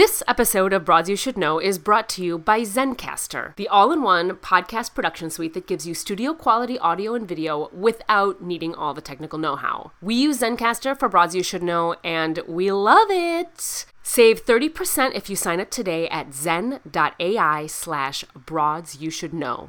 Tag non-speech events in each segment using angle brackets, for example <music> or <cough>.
This episode of Broads You Should Know is brought to you by Zencastr, the all in one podcast production suite that gives you studio quality audio and video without needing all the technical know how. We use Zencastr for Broads You Should Know, and we love it. Save 30% if you sign up today at zen.ai slash broads you should know.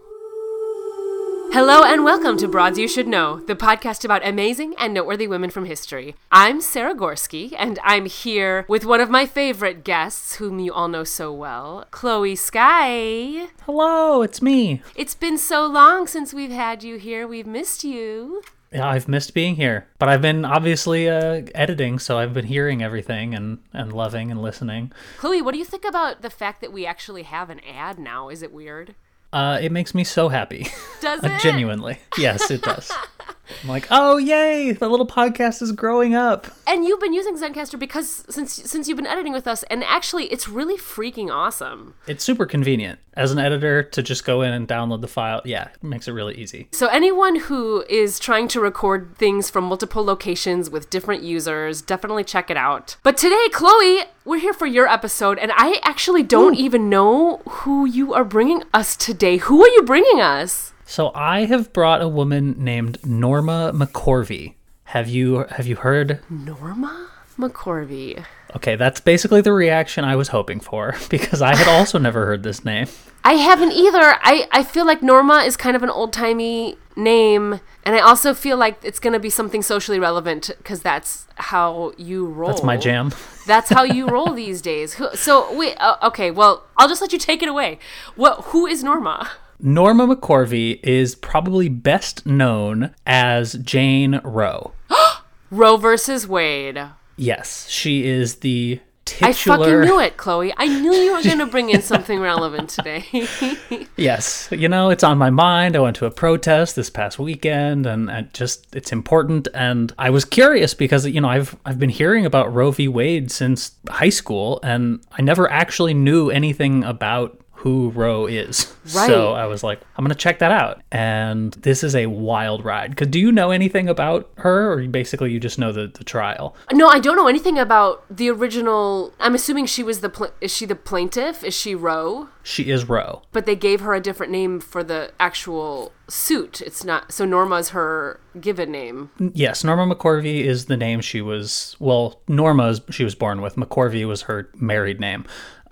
Hello and welcome to Broads You Should Know, the podcast about amazing and noteworthy women from history. I'm Sarah Gorski, and I'm here with one of my favorite guests, whom you all know so well, Chloe Sky. Hello, it's me. It's been so long since we've had you here. We've missed you. Yeah, I've missed being here, but I've been obviously uh, editing, so I've been hearing everything and, and loving and listening. Chloe, what do you think about the fact that we actually have an ad now? Is it weird? Uh, it makes me so happy. Does <laughs> Uh, it? Genuinely. Yes, it does. <laughs> I'm like, oh, yay, the little podcast is growing up. And you've been using Zencastr because since since you've been editing with us, and actually, it's really freaking awesome. It's super convenient as an editor to just go in and download the file. Yeah, it makes it really easy. So anyone who is trying to record things from multiple locations with different users, definitely check it out. But today, Chloe, we're here for your episode, and I actually don't even know who you are bringing us today. Who are you bringing us? So I have brought a woman named Norma McCorvey. Have you have you heard Norma McCorvey. Okay, that's basically the reaction I was hoping for <laughs> because I had also never heard this name. I haven't either. I, I feel like Norma is kind of an old timey name, and I also feel like it's going to be something socially relevant because that's how you roll. That's my jam. <laughs> That's how you roll these days. So wait, uh, okay. Well, I'll just let you take it away. What? Who is Norma? Norma McCorvey is probably best known as Jane Roe. <gasps> Roe versus Wade. Yes, she is the titular. I fucking knew it, Chloe. I knew you were <laughs> going to bring in something relevant today. <laughs> Yes, you know it's on my mind. I went to a protest this past weekend, and I just it's important. And I was curious because you know I've I've been hearing about Roe v. Wade since high school, and I never actually knew anything about who Roe is. <laughs> Right. So I was like, I'm gonna check that out. And this is a wild ride. Cause do you know anything about her, or basically you just know the the trial? no, I don't know anything about the original. I'm assuming she was the. Pl- is she the plaintiff? Is she Roe? She is Roe. But they gave her a different name for the actual suit. It's not. So Norma's her given name. Yes, Norma McCorvey is the name she was. Well, Norma's she was born with. McCorvey was her married name.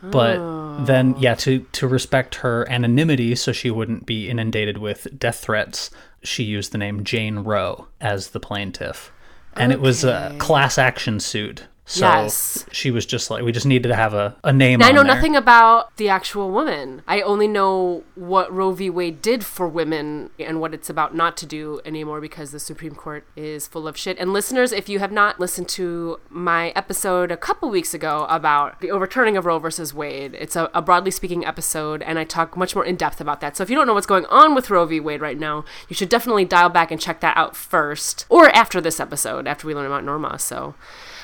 But then, oh. yeah, to to respect her anonymity, so she wouldn't be inundated with death threats, she used the name Jane Roe as the plaintiff, and it was a class action suit. So Yes. she was just like, we just needed to have a, a name. I know there. nothing about the actual woman. I only know what Roe v. Wade did for women and what it's about not to do anymore because the Supreme Court is full of shit. And listeners, if you have not listened to my episode a couple weeks ago about the overturning of Roe versus Wade, it's a, a broadly speaking episode, and I talk much more in depth about that. So if you don't know what's going on with Roe v. Wade right now, you should definitely dial back and check that out first, or after this episode, after we learn about Norma. So.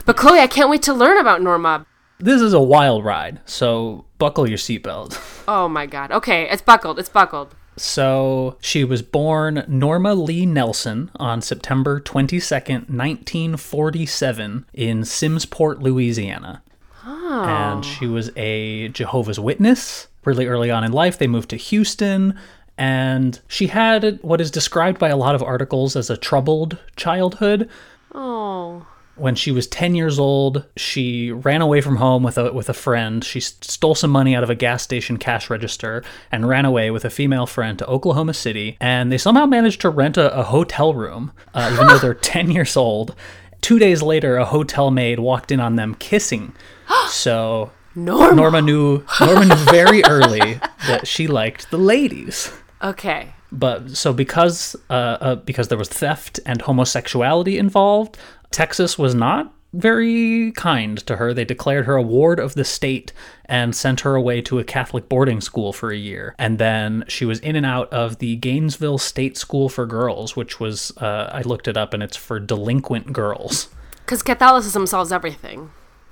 But Chloe, I can't wait to learn about Norma. This is a wild ride, so buckle your seatbelt. <laughs> Oh my god. Okay, it's buckled. It's buckled. So she was born Norma Lee Nelson on September 22nd, 1947, in Simmesport, Louisiana. And she was a Jehovah's Witness. Really early on in life, they moved to Houston. And she had what is described by a lot of articles as a troubled childhood. Oh. When she was 10 years old, she ran away from home with a with a friend. She stole some money out of a gas station cash register and ran away with a female friend to Oklahoma City. And they somehow managed to rent a, a hotel room, uh, even though they're <laughs> 10 years old. Two days later, a hotel maid walked in on them kissing. <gasps> So Norma. Norma knew Norma knew very early that she liked the ladies. Okay. But so because uh, uh, because there was theft and homosexuality involved, Texas was not very kind to her. They declared her a ward of the state and sent her away to a Catholic boarding school for a year. And then she was in and out of the Gainesville State School for Girls, which was, uh, I looked it up and it's for delinquent girls. Because Catholicism solves everything.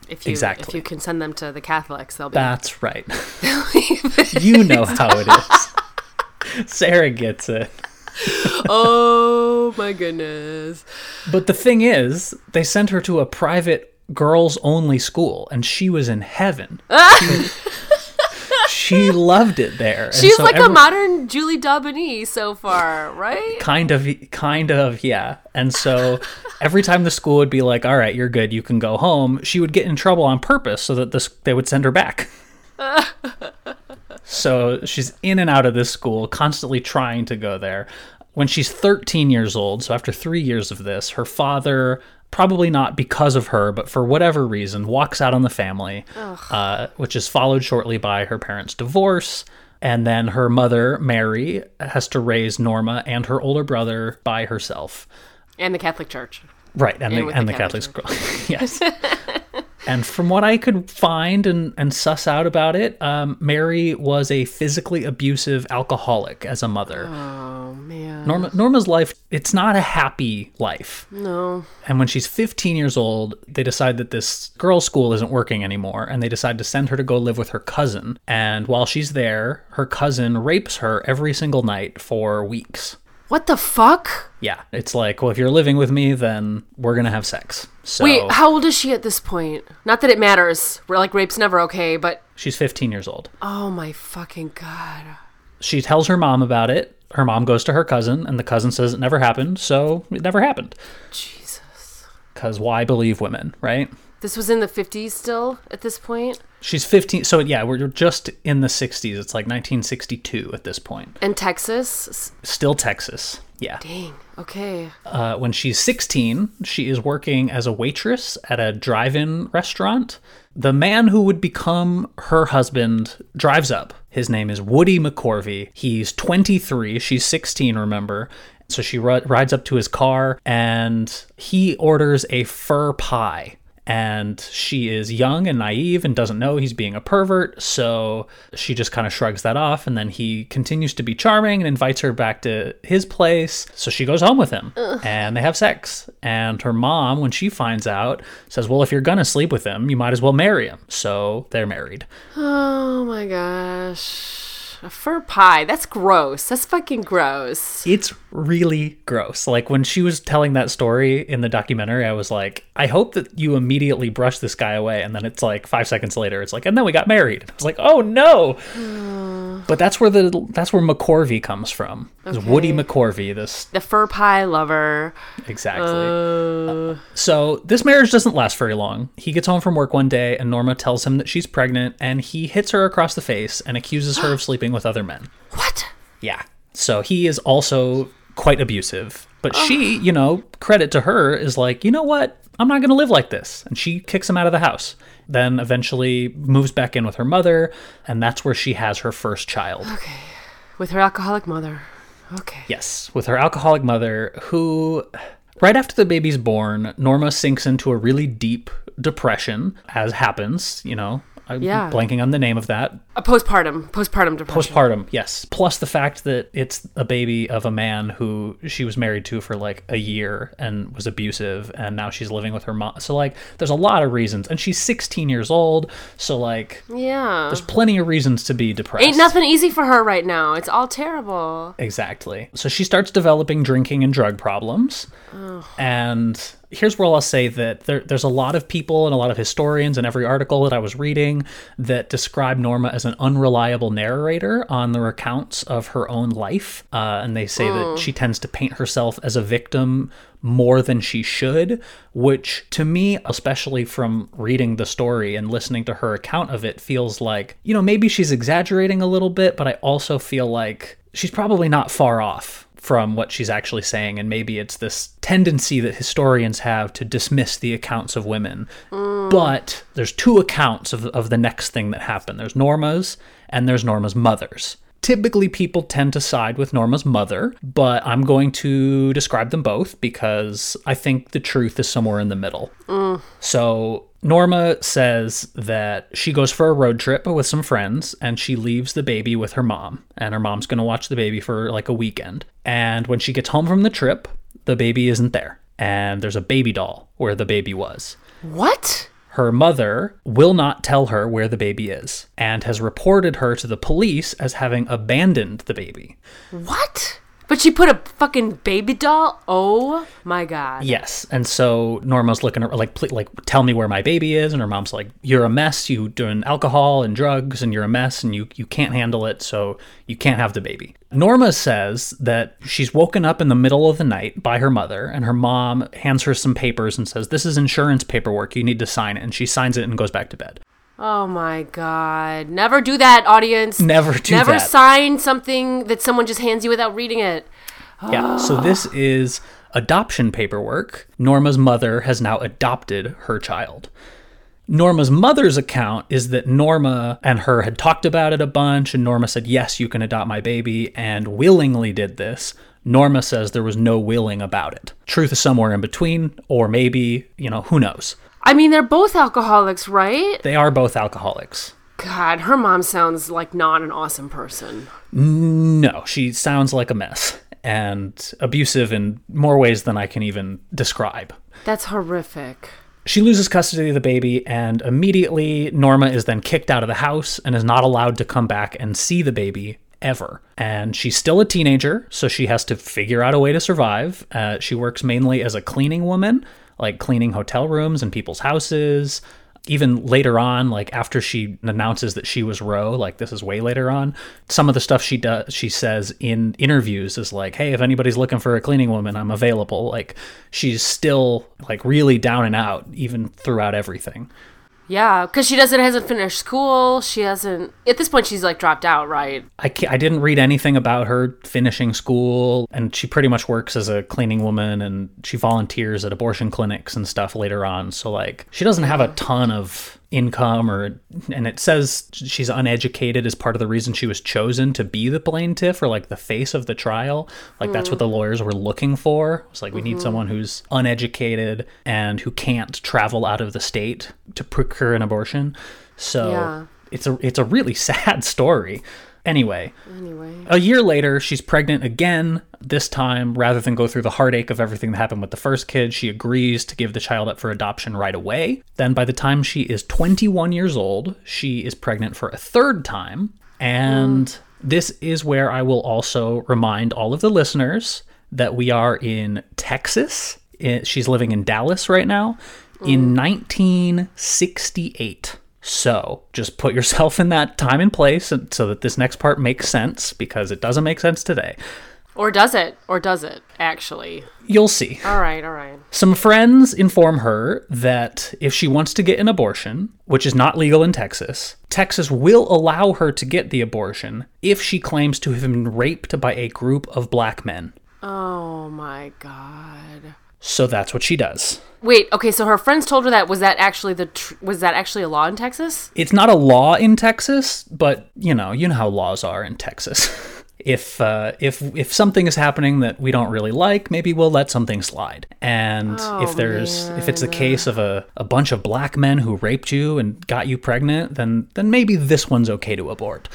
If you Exactly. if you can send them to the Catholics, they'll be That's right. <laughs> you know how it is. Sarah gets it. Oh my goodness. But the thing is, they sent her to a private girls only school and she was in heaven. she, <laughs> she loved it there. She's so like a modern Julie d'Aubigny so far, right? kind of kind of yeah and so every time the school would be like all right you're good you can go home she would get in trouble on purpose so that this they would send her back <laughs> so she's in and out of this school constantly trying to go there. When she's 13 years old so after three years of this her father probably not because of her but for whatever reason walks out on the family uh, which is followed shortly by her parents divorce. And then her mother mary has to raise norma and her older brother by herself. And the Catholic Church. right and, And the, and the Catholic school. <laughs> Yes and from what i could find and, and suss out about it um, mary was a physically abusive alcoholic as a mother Oh man. Norma, Norma's life, it's not a happy life. No. And when she's 15 years old, they decide that this girls' school isn't working anymore, and they decide to send her to go live with her cousin. And while she's there, her cousin rapes her every single night for weeks. What the fuck? Yeah, it's like, well, if you're living with me, then we're gonna have sex. So Wait, how old is she at this point? Not that it matters. We're like rape's never okay, but she's 15 years old. oh my fucking god. She tells her mom about it. Her mom goes to her cousin, and the cousin says it never happened, so it never happened. Jesus. Because why believe women, right? This was in the 50s still at this point? She's 15. So, yeah, we're just in the 60s. It's like 1962 at this point. And Texas? Still Texas. Yeah. Dang. Okay. Uh, when she's 16, she is working as a waitress at a drive in restaurant. The man who would become her husband drives up. His name is Woody McCorvey. He's 23. She's 16, remember? So she ri- rides up to his car and he orders a fur pie. And she is young and naive and doesn't know he's being a pervert. So she just kind of shrugs that off. And then he continues to be charming and invites her back to his place. So she goes home with him and they have sex. And her mom, when she finds out, says, Well, if you're going to sleep with him, you might as well marry him. So they're married. Oh my gosh. A fur pie. That's gross. That's fucking gross. It's really gross. Like when she was telling that story in the documentary, I was like, I hope that you immediately brush this guy away. And then it's like five seconds later, it's like, and then we got married. I was like, oh no. <sighs> but that's where the that's where McCorvey comes from. It's Woody McCorvey. This The fur pie lover. exactly. Uh, So this marriage doesn't last very long. He gets home from work one day, and Norma tells him that she's pregnant, and he hits her across the face and accuses her of <gasps> sleeping with other men. what? Yeah. So he is also quite abusive. But she, you know, credit to her is like, you know what? I'm not going to live like this. And she kicks him out of the house. Then eventually moves back in with her mother, and that's where she has her first child. Okay. With her alcoholic mother. Okay. Yes, with her alcoholic mother, who, right after the baby's born, Norma sinks into a really deep depression, as happens, you know. I'm Yeah. blanking on the name of that. A postpartum. Postpartum depression. Postpartum, yes. Plus the fact that it's a baby of a man who she was married to for like a year and was abusive, and now she's living with her mom. So, like, there's a lot of reasons. And she's 16 years old, so, like, yeah. there's plenty of reasons to be depressed. Ain't nothing easy for her right now. It's all terrible. Exactly. So she starts developing drinking and drug problems. And here's where I'll say that there, there's a lot of people and a lot of historians in every article that I was reading that describe Norma as an unreliable narrator on their accounts of her own life. Uh, and they say that she tends to paint herself as a victim more than she should, which to me, especially from reading the story and listening to her account of it, feels like, you know, maybe she's exaggerating a little bit, but I also feel like she's probably not far off from what she's actually saying. And maybe it's this tendency that historians have to dismiss the accounts of women. Mm. But there's two accounts of, of the next thing that happened there's Norma's and there's Norma's mother's. Typically, people tend to side with Norma's mother, but I'm going to describe them both because I think the truth is somewhere in the middle. So, Norma says that she goes for a road trip with some friends and she leaves the baby with her mom. And her mom's going to watch the baby for like a weekend. And when she gets home from the trip, the baby isn't there. And there's a baby doll where the baby was. What? Her mother will not tell her where the baby is and has reported her to the police as having abandoned the baby. What? But she put a fucking baby doll? Oh my god. Yes, and so Norma's looking at like, like, tell me where my baby is, and her mom's like, "You're a mess. You doing alcohol and drugs, and you're a mess, and you you can't handle it, so you can't have the baby." Norma says that she's woken up in the middle of the night by her mother, and her mom hands her some papers and says, "This is insurance paperwork. You need to sign it," and she signs it and goes back to bed. Oh my god. Never do that, audience. Never do Never that. sign something that someone just hands you without reading it. Yeah. So ah. this is adoption paperwork. Norma's mother has now adopted her child. Norma's mother's account is that Norma and her had talked about it a bunch, and Norma said, Yes, you can adopt my baby, and willingly did this. Norma says there was no willing about it. Truth is somewhere in between, or maybe, you know, who knows. I mean, they're both alcoholics, right? They are both alcoholics. God, her mom sounds like not an awesome person. No, she sounds like a mess and abusive in more ways than I can even describe. That's horrific. She loses custody of the baby, and immediately Norma is then kicked out of the house and is not allowed to come back and see the baby ever. And she's still a teenager, so she has to figure out a way to survive. Uh, she works mainly as a cleaning woman, like cleaning hotel rooms and people's houses. Even later on, like after she announces that she was Roe, like this is way later on, some of the stuff she does, she says in interviews is like, "Hey, if anybody's looking for a cleaning woman, I'm available." Like she's still like really down and out even throughout everything. Yeah, because she doesn't hasn't finished school. She hasn't. At this point, she's like dropped out, right? I, I didn't read anything about her finishing school, and she pretty much works as a cleaning woman and she volunteers at abortion clinics and stuff later on. So, like, she doesn't have a ton of income or and it says she's uneducated as part of the reason she was chosen to be the plaintiff or like the face of the trial. Like that's what the hmm. lawyers were looking for. It's like we need hmm. someone who's uneducated and who can't travel out of the state to procure an abortion. So Yeah. it's a it's a really <laughs> sad story anyway Anyway. a year later, she's pregnant again. This time, rather than go through the heartache of everything that happened with the first kid, she agrees to give the child up for adoption right away. Then, by the time she is 21 years old, she is pregnant for a third time. And this is where I will also remind all of the listeners that we are in Texas. She's living in Dallas right now in mm. 1968. So just put yourself in that time and place and- so that this next part makes sense because it doesn't make sense today. Or does it? Or does it, actually? You'll see. All right, all right. Some friends inform her that if she wants to get an abortion, which is not legal in Texas, Texas will allow her to get the abortion if she claims to have been raped by a group of black men. Oh my god. So that's what she does. Wait, okay, so her friends told her that was that actually the tr- was that actually a law in Texas? It's not a law in Texas, but you know, you know how laws are in Texas. <laughs> if uh, if if something is happening that we don't really like, maybe we'll let something slide. And if there's if it's the case of a, a bunch of black men who raped you and got you pregnant, then then maybe this one's okay to abort.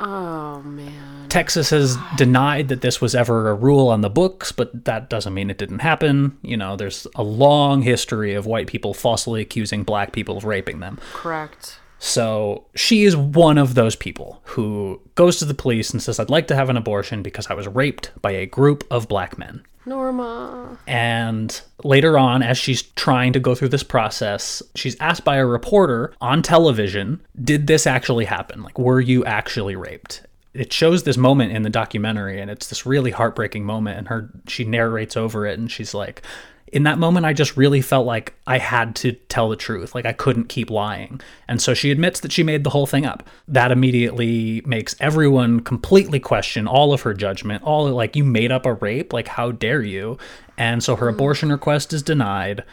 Oh man. Texas has denied that this was ever a rule on the books, but that doesn't mean it didn't happen. You know, there's a long history of white people falsely accusing black people of raping them. Correct. So she is one of those people who goes to the police and says, I'd like to have an abortion because I was raped by a group of black men. Norma. And later on, as she's trying to go through this process, she's asked by a reporter on television, Did this actually happen? Like, were you actually raped? It shows this moment in the documentary, and it's this really heartbreaking moment. And her, she narrates over it, and she's like, in that moment, I just really felt like I had to tell the truth. Like I couldn't keep lying. And so she admits that she made the whole thing up. That immediately makes everyone completely question all of her judgment. All like, you made up a rape? Like, how dare you? And so her mm-hmm. abortion request is denied.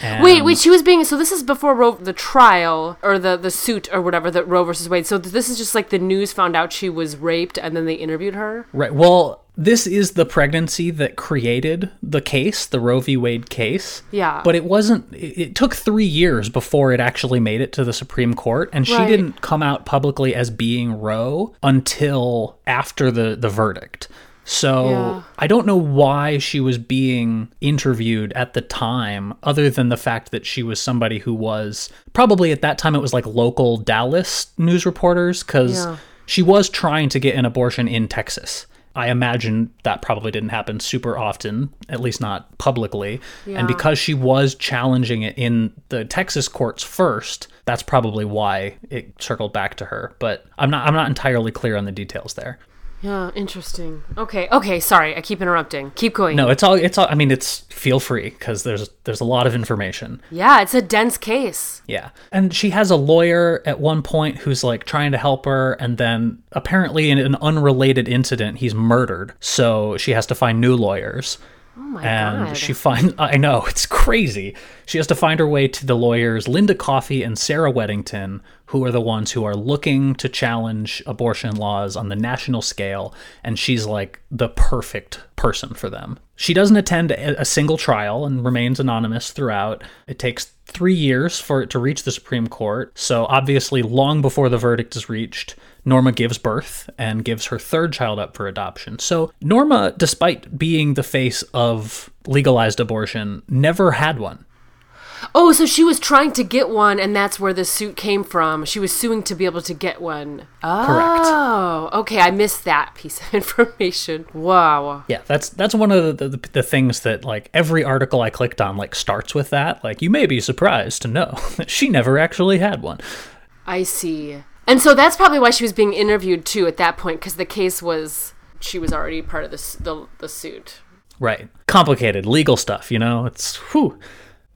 And Wait, wait, she was being so this is before Roe the trial or the the suit or whatever that Roe versus Wade. So this is just like the news found out she was raped and then they interviewed her. Right. Well, this is the pregnancy that created the case, the Roe v. Wade case. Yeah. But it wasn't, it, took three years before it actually made it to the Supreme Court. And she Right. didn't come out publicly as being Roe until after the, the verdict. So Yeah. I don't know why she was being interviewed at the time, other than the fact that she was somebody who was probably at that time it was like local Dallas news reporters because Yeah. she was trying to get an abortion in Texas. I imagine that probably didn't happen super often, at least not publicly. Yeah. And because she was challenging it in the Texas courts first, that's probably why it circled back to her. But I'm not I'm not entirely clear on the details there. Yeah, interesting. Okay, okay, sorry, I keep interrupting. Keep going. No, it's all it's all I mean it's feel free because there's there's a lot of information. Yeah, it's a dense case. Yeah. And she has a lawyer at one point who's like trying to help her and then apparently in an unrelated incident he's murdered. So she has to find new lawyers. Oh my and god. she finds <laughs> I know, it's crazy. She has to find her way to the lawyers Linda Coffey and Sarah Weddington, who are the ones who are looking to challenge abortion laws on the national scale, and she's like the perfect person for them. She doesn't attend a a single trial and remains anonymous throughout. It takes three years for it to reach the Supreme Court, so obviously, long before the verdict is reached, Norma gives birth and gives her third child up for adoption. So, Norma, despite being the face of legalized abortion, never had one. Oh, so she was trying to get one, and that's where the suit came from. She was suing to be able to get one. Correct. Oh, okay. I missed that piece of <laughs> information. Wow. Yeah, that's that's one of the, the the things that like every article I clicked on like starts with that. Like you may be surprised to know <laughs> that she never actually had one. I see. And so that's probably why she was being interviewed too at that point, because the case was she was already part of this the the suit. Right. Complicated legal stuff, you know? It's whew.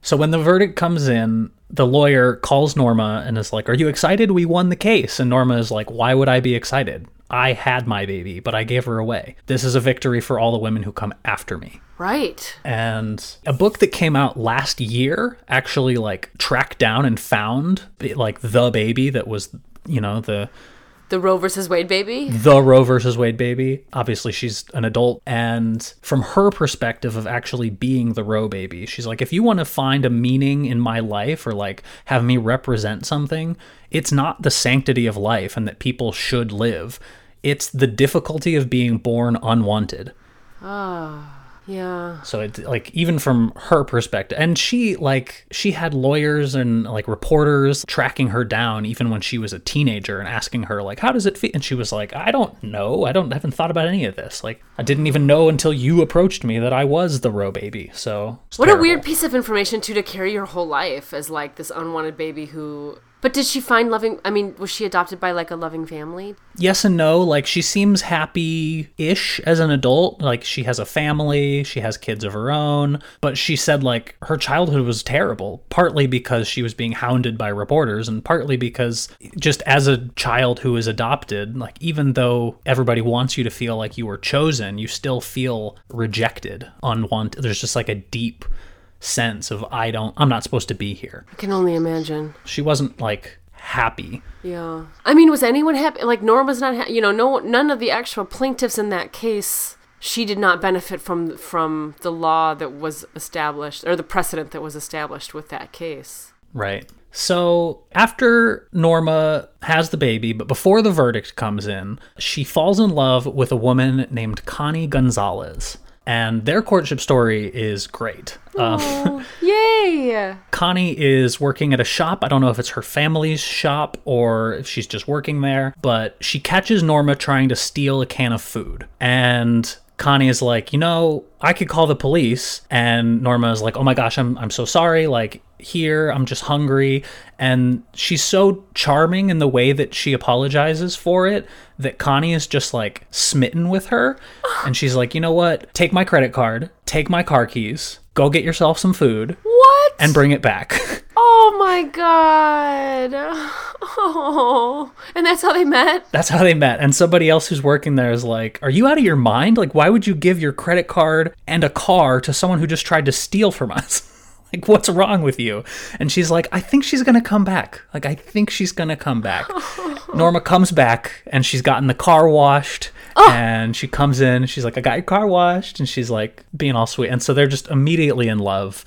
So when the verdict comes in, the lawyer calls Norma and is like, Are you excited? We won the case. And Norma is like, Why would I be excited? I had my baby, but I gave her away. This is a victory for all the women who come after me. Right. And a book that came out last year actually like tracked down and found like the baby that was, you know, the The Roe versus Wade baby. the Roe versus Wade baby. Obviously, she's an adult. And from her perspective of actually being the Roe baby, she's like, if you want to find a meaning in my life or like have me represent something, it's not the sanctity of life and that people should live. It's the difficulty of being born unwanted. Ah. Yeah. So it's like even from her perspective, and she like she had lawyers and like reporters tracking her down even when she was a teenager and asking her like, "How does it feel?" And she was like, "I don't know. I don't I haven't thought about any of this. Like I didn't even know until you approached me that I was the Roe baby." So What a weird piece of information too to carry your whole life as like this unwanted baby who. But did she find loving? I mean, was she adopted by like a loving family? yes and no. Like she seems happy ish as an adult. Like she has a family, she has kids of her own. But she said like her childhood was terrible, partly because she was being hounded by reporters, and partly because just as a child who is adopted, like even though everybody wants you to feel like you were chosen, you still feel rejected, unwanted. There's just like a deep sense of I don't I'm not supposed to be here. I can only imagine. She wasn't like happy. Yeah. I mean, was anyone happy? Like Norma's not. Ha- you know, no. None of the actual plaintiffs in that case. She did not benefit from from the law that was established or the precedent that was established with that case. Right. So after Norma has the baby, but before the verdict comes in, she falls in love with a woman named Connie Gonzalez. And their courtship story is great. Um, <laughs> Yay! Connie is working at a shop. I don't know if it's her family's shop or if she's just working there, but she catches Norma trying to steal a can of food. And Connie is like, you know, I could call the police. And Norma is like, oh my gosh, I'm, I'm so sorry. Like, here, I'm just hungry. And she's so charming in the way that she apologizes for it that Connie is just like smitten with her. And she's like, you know what? Take my credit card, take my car keys, go get yourself some food What? and bring it back. <laughs> oh my god! Oh, and that's how they met. That's how they met. And somebody else who's working there is like, Are you out of your mind? Like, why would you give your credit card and a car to someone who just tried to steal from us? <laughs> <laughs> Like, what's wrong with you? And she's like, I think she's gonna come back. Like, I think she's gonna come back. <laughs> Norma comes back and she's gotten the car washed. And she comes in she's like, I got your car washed. And she's like, being all sweet. And so they're just immediately in love.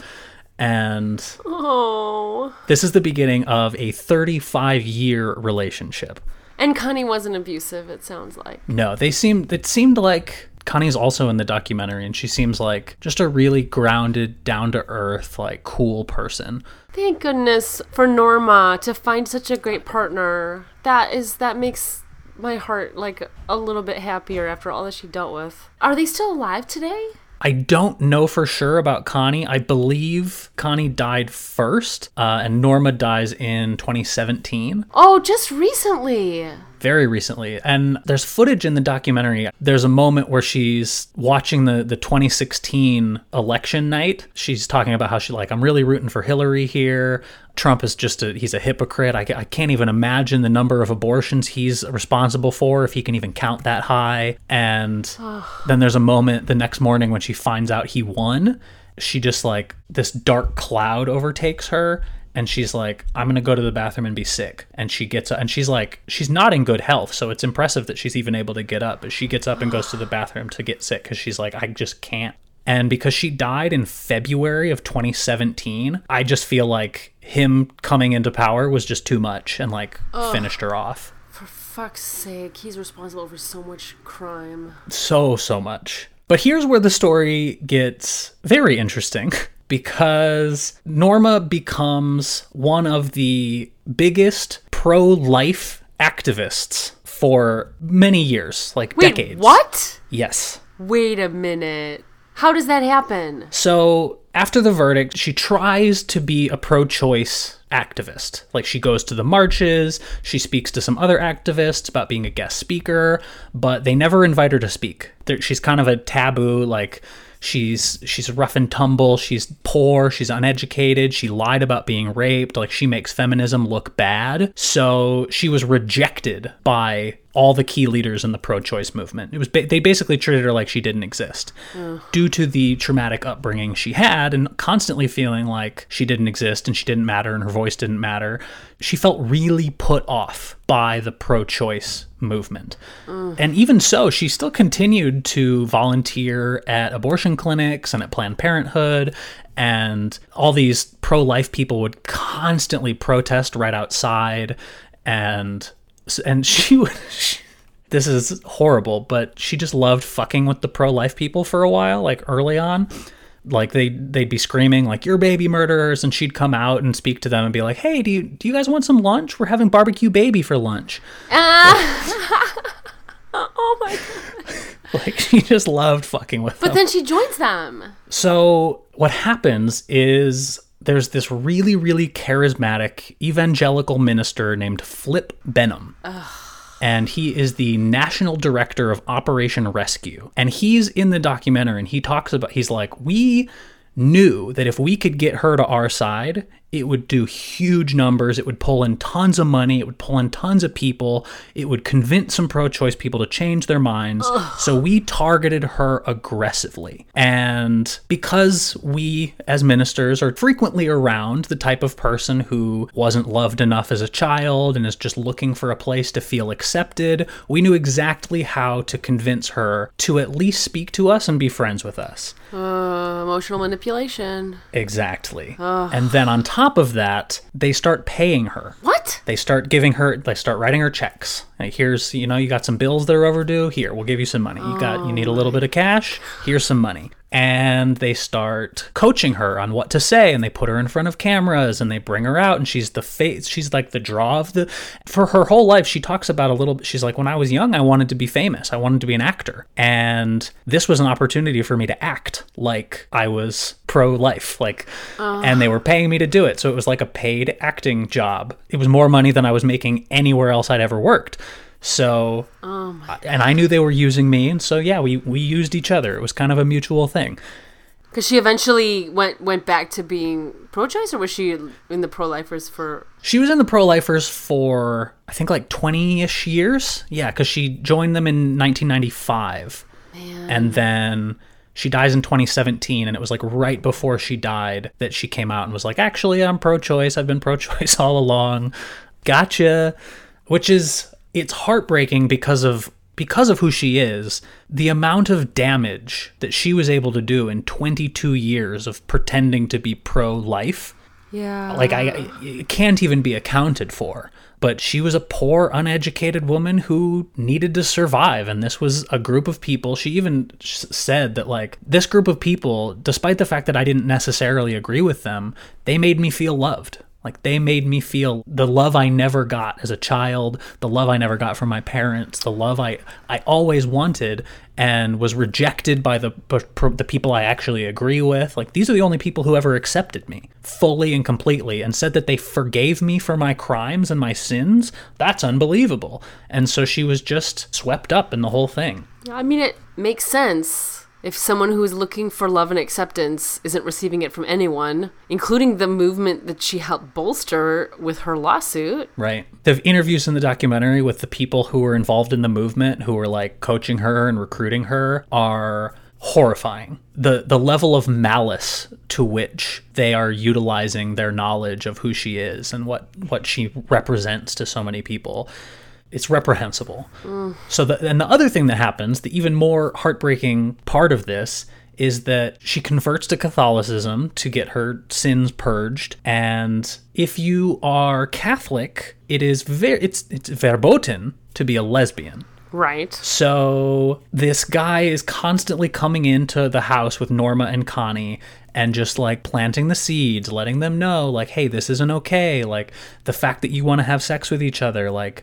And Oh. this is the beginning of a 35 year relationship. And Connie wasn't abusive, it sounds like. No, they seemed it seemed like Connie's also in the documentary and she seems like just a really grounded, down to earth, like cool person. Thank goodness for Norma to find such a great partner. That is that makes my heart like a little bit happier after all that she dealt with. Are they still alive today? I don't know for sure about Connie. I believe Connie died first, uh, and Norma dies in 2017. Oh, just recently. Very recently. And there's footage in the documentary. There's a moment where she's watching the, the 2016 election night. She's talking about how she like, I'm really rooting for Hillary here. Trump is just a, he's a hypocrite. I, I can't even imagine the number of abortions he's responsible for, if he can even count that high. And then there's a moment the next morning when she finds out he won. She just like, this dark cloud overtakes her and she's like i'm gonna go to the bathroom and be sick. And she gets up and she's like she's not in good health so it's impressive that she's even able to get up but she gets up and goes to the <sighs> bathroom to get sick because she's like i just can't. And because she died in february of 2017 i just feel like him coming into power was just too much and like finished her off. For fuck's sake, he's responsible for so much crime. so so much. But here's where the story gets very interesting <laughs> because Norma becomes one of the biggest pro life activists for many years, like Wait, decades. what? Yes. Wait a minute. How does that happen? So after the verdict, she tries to be a pro choice activist. Like she goes to the marches, she speaks to some other activists about being a guest speaker, but they never invite her to speak. She's kind of a taboo, like she's she's rough and tumble. She's poor. She's uneducated. She lied about being raped. Like she makes feminism look bad. So she was rejected by all the key leaders in the pro-choice movement it was ba- they basically treated her like she didn't exist due to the traumatic upbringing she had and constantly feeling like she didn't exist and she didn't matter and her voice didn't matter she felt really put off by the pro-choice movement and even so, she still continued to volunteer at abortion clinics and at Planned Parenthood. And all these pro life people would constantly protest right outside. And, and <laughs> she would. She, this is horrible, but she just loved fucking with the pro life people for a while, like early on. Like they they'd be screaming like you're baby murderers, and she'd come out and speak to them and be like, "Hey, do you do you guys want some lunch? We're having barbecue baby for lunch." Ah. <laughs> Oh my god. <laughs> Like she just loved fucking with them. But then she joins them. So what happens is there's this really, really charismatic evangelical minister named Flip Benham. And he is the national director of Operation Rescue. And he's in the documentary and he talks about, he's like, we knew that if we could get her to our side, it would do huge numbers. It would pull in tons of money. It would pull in tons of people. It would convince some pro choice people to change their minds. So we targeted her aggressively. And because we, as ministers, are frequently around the type of person who wasn't loved enough as a child and is just looking for a place to feel accepted, we knew exactly how to convince her to at least speak to us and be friends with us. Uh, emotional manipulation. Exactly. And then on top of that, they start paying her. What? They start giving her, they start writing her checks. Like, here's, you know, you got some bills that are overdue. Here, we'll give you some money. You got, you need a little bit of cash. Here's some money. And they start coaching her on what to say, and they put her in front of cameras, and they bring her out, and she's the face. She's like the draw of the. For her whole life, she talks about a little. Bit, she's like, when I was young, I wanted to be famous. I wanted to be an actor, and this was an opportunity for me to act like I was pro life, like, and they were paying me to do it. So it was like a paid acting job. It was more money than I was making anywhere else I'd ever worked. So, oh and I knew they were using me, and so yeah, we we used each other. It was kind of a mutual thing. Because she eventually went went back to being pro-choice, or was she in the pro-lifers for? She was in the pro lifers for I think like twenty ish years. Yeah, because she joined them in 1995, Man. and then She dies in 2017, and it was like right before she died that she came out and was like, actually, I'm pro choice. I've been pro choice <laughs> all along. Gotcha. Which is, it's heartbreaking because of because of who she is, the amount of damage that she was able to do in 22 years of pretending to be pro life, Yeah. like I it can't even be accounted for. But she was a poor, uneducated woman who needed to survive, and this was a group of people. She even said that like this group of people, despite the fact that I didn't necessarily agree with them, they made me feel loved. Like they made me feel the love I never got as a child, the love I never got from my parents, the love I I always wanted and was rejected by the the people I actually agree with. Like these are the only people who ever accepted me fully and completely and said that they forgave me for my crimes and my sins. That's unbelievable. And so she was just swept up in the whole thing. I mean, it makes sense. If someone who is looking for love and acceptance isn't receiving it from anyone, including the movement that she helped bolster with her lawsuit. Right. The interviews in the documentary with the people who were involved in the movement, who were like coaching her and recruiting her, are horrifying. The the level of malice to which they are utilizing their knowledge of who she is and what what she represents to so many people. It's reprehensible. So the and the other thing that happens, the even more heartbreaking part of this is that she converts to Catholicism to get her sins purged and if you are Catholic, it is very it's it's verboten to be a lesbian. Right. So this guy is constantly coming into the house with Norma and Connie and just like planting the seeds, letting them know like hey, this isn't okay, like the fact that you want to have sex with each other, like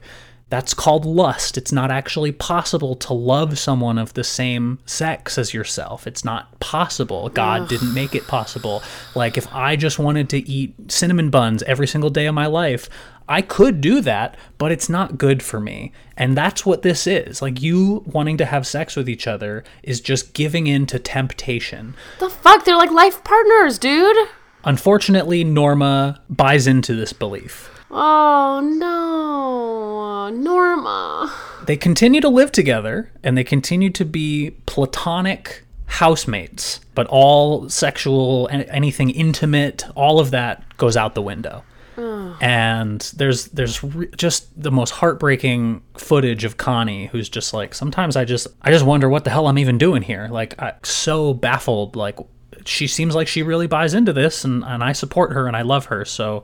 that's called lust. It's not actually possible to love someone of the same sex as yourself. It's not possible. God didn't make it possible. Like, if I just wanted to eat cinnamon buns every single day of my life, I could do that, but it's not good for me. And that's what this is. Like, you wanting to have sex with each other is just giving in to temptation. The fuck? They're like life partners, dude. Unfortunately, Norma buys into this belief. Oh no. They continue to live together and they continue to be platonic housemates, but all sexual, an- anything intimate, all of that goes out the window. And there's there's re- just the most heartbreaking footage of Connie, who's just like sometimes I just I just wonder what the hell I'm even doing here. Like I so baffled. Like she seems like she really buys into this, and and I support her and I love her. So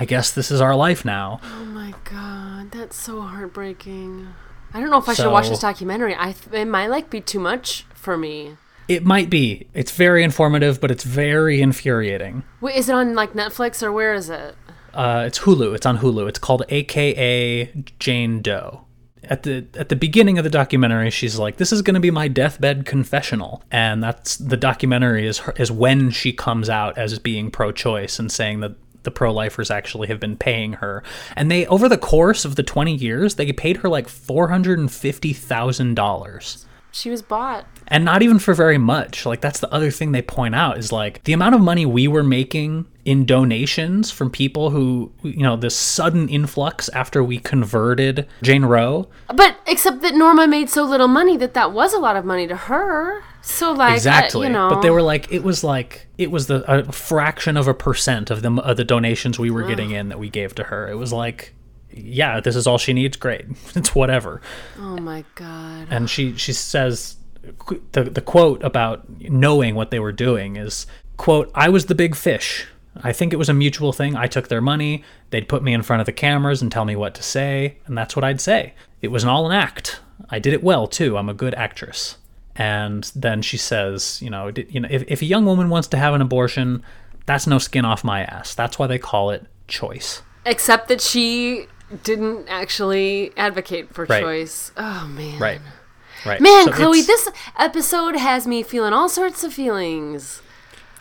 I guess this is our life now. Oh my god, that's so heartbreaking. I don't know if I should watch this documentary. I th- it might like be too much for me. It might be. It's very informative, but it's very infuriating. Wait, is it on like Netflix or where is it? Uh, it's Hulu. It's on Hulu. It's called AKA Jane Doe. At the at the beginning of the documentary, she's like, "This is going to be my deathbed confessional," and that's the documentary is her, is when she comes out as being pro-choice and saying that the pro-lifers actually have been paying her. And they over the course of the twenty years, they paid her like four hundred and fifty thousand dollars She was bought. And not even for very much. Like that's the other thing they point out is like the amount of money we were making in donations from people who you know this sudden influx after we converted jane roe. But except that Norma made so little money that that was a lot of money to her. So like, I- exactly. you know, but they were like it was like it was the a fraction of a percent of the of the donations we were getting in that we gave to her. It was like yeah this is all she needs. Great. <laughs> It's whatever. Oh my god. and she she says the the quote about knowing what they were doing is quote I was the big fish. I think it was a mutual thing. I took their money. They'd put me in front of the cameras and tell me what to say, and that's what I'd say. It was all an act. I did it well too. I'm a good actress. And then she says, you know, you know, if, if a young woman wants to have an abortion, that's no skin off my ass. That's why they call it choice. Except that she didn't actually advocate for Right. choice. Oh man. Right. Right. Man, So Chloe, it's- this episode has me feeling all sorts of feelings.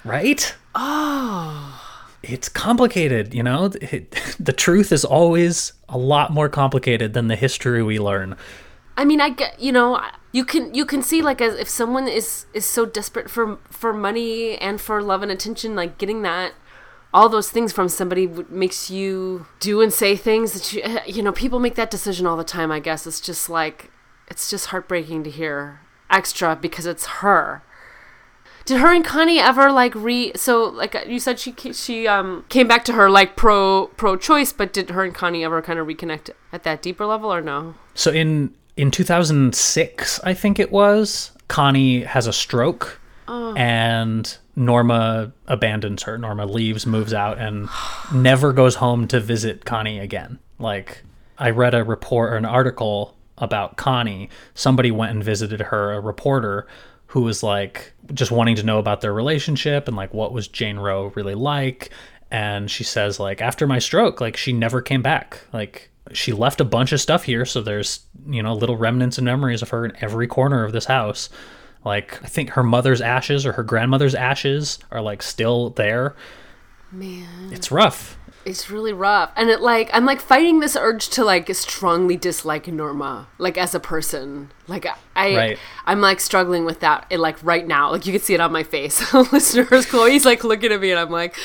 Right? Oh. It's complicated, you know? It, <laughs> the truth is always a lot more complicated than the history we learn. I mean, I get you know you can you can see like as if someone is is so desperate for for money and for love and attention, like getting that all those things from somebody w- makes you do and say things that you you know people make that decision all the time. I guess it's just like it's just heartbreaking to hear extra because it's her. Did her and Connie ever like re? So like uh, you said, she she um came back to her like pro pro choice, but did her and Connie ever kind of reconnect at that deeper level or no? So in in 2006, I think it was, Connie has a stroke and Norma abandons her. Norma leaves, moves out and never goes home to visit Connie again. Like I read a report or an article about Connie. Somebody went and visited her, a reporter who was like just wanting to know about their relationship and like what was Jane Roe really like. And she says like after my stroke like she never came back. Like she left a bunch of stuff here so there's you know little remnants and memories of her in every corner of this house. Like i think her mother's ashes or her grandmother's ashes are like still there. Man, it's rough it's really rough, and it like I'm like fighting this urge to like strongly dislike Norma, like as a person. Like I, Right. I'm like struggling with that. It like right now, like you can see it on my face. <laughs> Listeners, Chloe's like looking at me, and I'm like,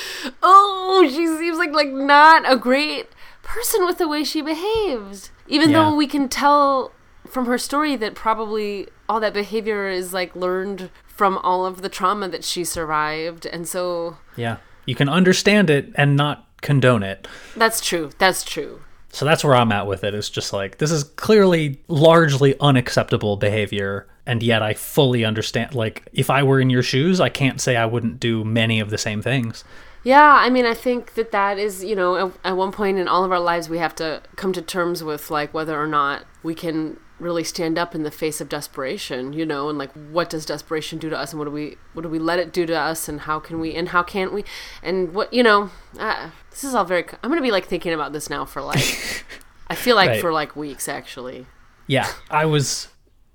oh, she seems like like not a great person with the way she behaves. Even Yeah. though we can tell from her story that probably all that behavior is like learned from all of the trauma that she survived, and so yeah you can understand it and not condone it that's true. That's true. So that's where I'm at with it. It's just like this is clearly largely unacceptable behavior, and yet I fully understand. Like, if I were in your shoes, I can't say I wouldn't do many of the same things. Yeah, I mean, I think that that is, you know, at, at one point in all of our lives, we have to come to terms with like whether or not we can really stand up in the face of desperation, you know, and like what does desperation do to us, and what do we, what do we let it do to us, and how can we, and how can't we, and what, you know, uh, this is all very. I'm gonna be like thinking about this now for like, <laughs> I feel like Right. for like weeks actually. Yeah, I was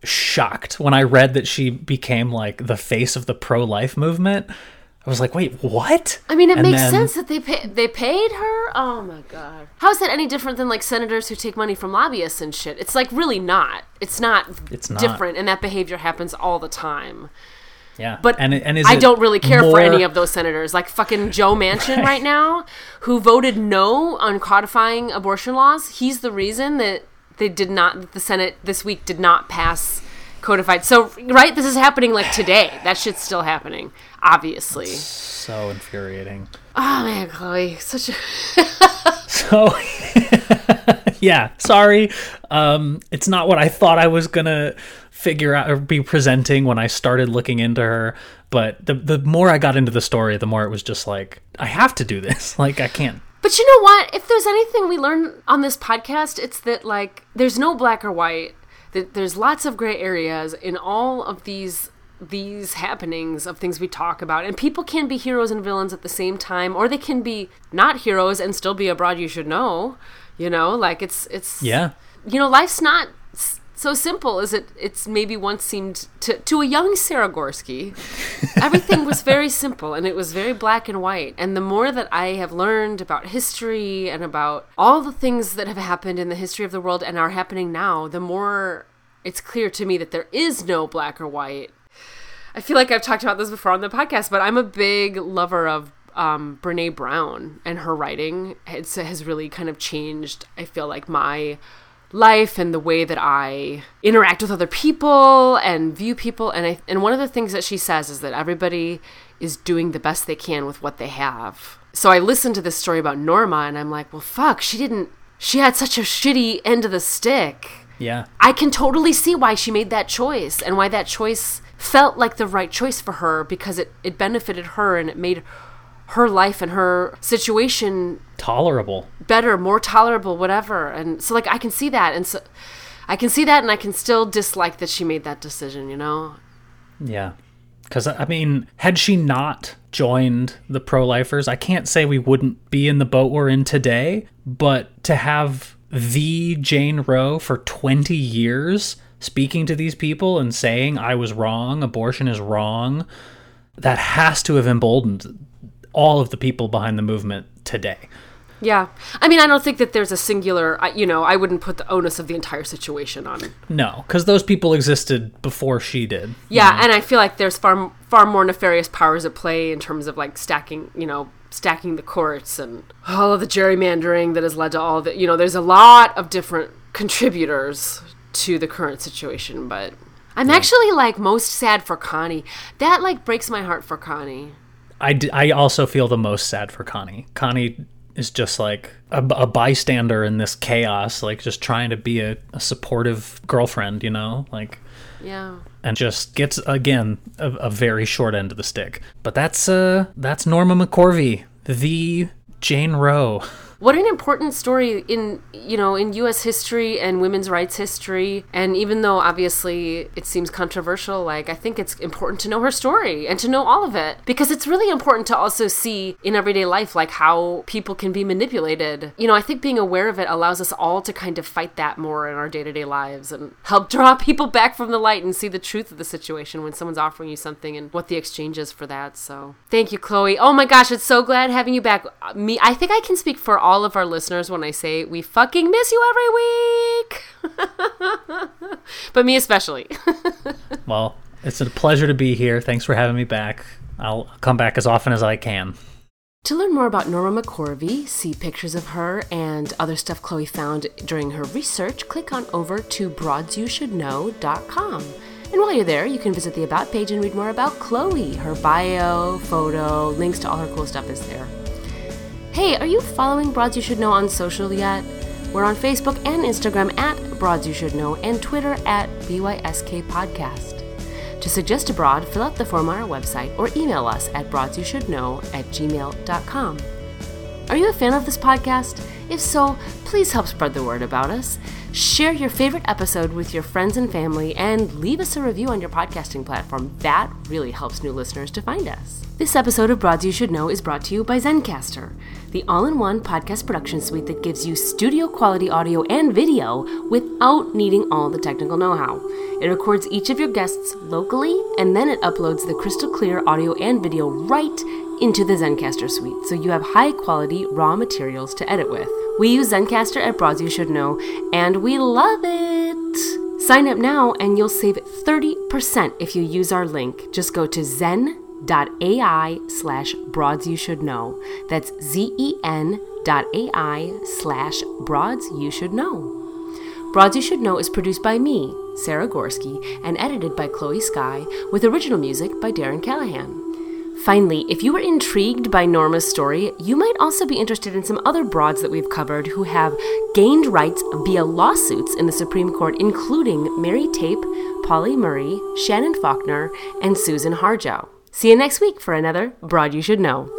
shocked when I read that she became like the face of the pro life movement. I was like, wait, what? I mean, it And makes then- sense that they pay, they paid her. Oh my god, how is that any different than like senators who take money from lobbyists and shit? It's like really not. It's not. It's not. different, and that behavior happens all the time. Yeah, But and and is I don't really care for any of those senators, like fucking Joe <laughs> Manchin right. now, who voted no on codifying abortion laws. He's the reason that they did not. The Senate this week did not pass codified. So right, this is happening like today. That shit's still happening. Obviously. So infuriating. Oh man, Chloe, such a <laughs> So <laughs> yeah, sorry. Um, it's not what I thought I was gonna figure out or be presenting when I started looking into her. But the the more I got into the story, the more it was just like I have to do this. <laughs> Like I can't. But you know what? If there's anything we learn on this podcast, it's that like there's no black or white. That there's lots of gray areas in all of these these happenings of things we talk about. And people can be heroes and villains at the same time, or they can be not heroes and still be abroad you should know. You know, like it's it's Yeah. you know, life's not so simple as it it's maybe once seemed to to a young Sarah Gorski. <laughs> Everything was very simple and it was very black and white. And the more that I have learned about history and about all the things that have happened in the history of the world and are happening now, the more it's clear to me that there is no black or white. I feel like I've talked about this before on the podcast, but I'm a big lover of um, Brene Brown and her writing. It's, it has really kind of changed, I feel like, my life and the way that I interact with other people and view people. And, I, and one of the things that she says is that everybody is doing the best they can with what they have. So I listened to this story about Norma and I'm like, well, fuck, she didn't, she had such a shitty end of the stick. Yeah. I can totally see why she made that choice and why that choice felt like the right choice for her because it, it benefited her and it made her life and her situation Tolerable. better, more tolerable, whatever. And so, like, I can see that. And so I can see that and I can still dislike that she made that decision, you know? Yeah. Because, I mean, had she not joined the pro lifers, I can't say we wouldn't be in the boat we're in today, but to have the Jane Roe for 20 years speaking to these people and saying, I was wrong, abortion is wrong, that has to have emboldened all of the people behind the movement today. Yeah. I mean, I don't think that there's a singular, you know, I wouldn't put the onus of the entire situation on No, because those people existed before she did. Yeah, and I feel like there's far far more nefarious powers at play in terms of like stacking, you know, stacking the courts and all of the gerrymandering that has led to all of it. You know, there's a lot of different contributors to the current situation, but I'm actually like most sad for Connie. That like breaks my heart for Connie. I, d- I also feel the most sad for Connie. Connie is just like a, a bystander in this chaos, like just trying to be a, a supportive girlfriend, you know? Like, Yeah. and just gets again a, a very short end of the stick. But that's uh that's Norma McCorvey, the Jane Roe. <laughs> What an important story in you know in U.S. history and women's rights history. And even though obviously it seems controversial, like I think it's important to know her story and to know all of it because it's really important to also see in everyday life like how people can be manipulated. You know, I think being aware of it allows us all to kind of fight that more in our day to day lives and help <laughs> draw people back from the light and see the truth of the situation when someone's offering you something and what the exchange is for that. So thank you, Chloe. Oh my gosh, it's so glad having you back. Me, I think I can speak for all of our listeners when I say we fucking miss you every week. <laughs> but me especially. <laughs> Well, it's a pleasure to be here. Thanks for having me back. I'll come back as often as I can. To learn more about Norma McCorvey, see pictures of her and other stuff Chloe found during her research, click on over to broadsyoushouldknow.com. And while you're there, you can visit the About page and read more about Chloe. Her bio, photo, links to all her cool stuff is there. Hey, are you following Broads You Should Know on social yet? We're on Facebook and Instagram at Broads You Should Know and Twitter at BYSK Podcast. To suggest a broad, fill out the form on our website or email us at broadsyoushouldknow at gmail.com. Are you a fan of this podcast? If so, please help spread the word about us. Share your favorite episode with your friends and family and leave us a review on your podcasting platform. That really helps new listeners to find us. This episode of Broads You Should Know is brought to you by Zencastr, the all in one podcast production suite that gives you studio quality audio and video without needing all the technical know how. It records each of your guests locally and then it uploads the crystal clear audio and video right into the Zencastr suite so you have high quality raw materials to edit with. We use Zencastr at Broads You Should Know and we love it! Sign up now and you'll save 30% if you use our link. Just go to zen.ai slash broads you should know. That's Z-E-N dot AI slash broads you should know. Broads You Should Know is produced by me, Sarah Gorski, and edited by Chloe Sky, with original music by Darren Callahan. Finally, if you were intrigued by Norma's story, you might also be interested in some other broads that we've covered who have gained rights via lawsuits in the Supreme Court, including Mary Tape, Pauli Murray, Shannon Faulkner, and Suzan Harjo. See you next week for another Broad You Should Know.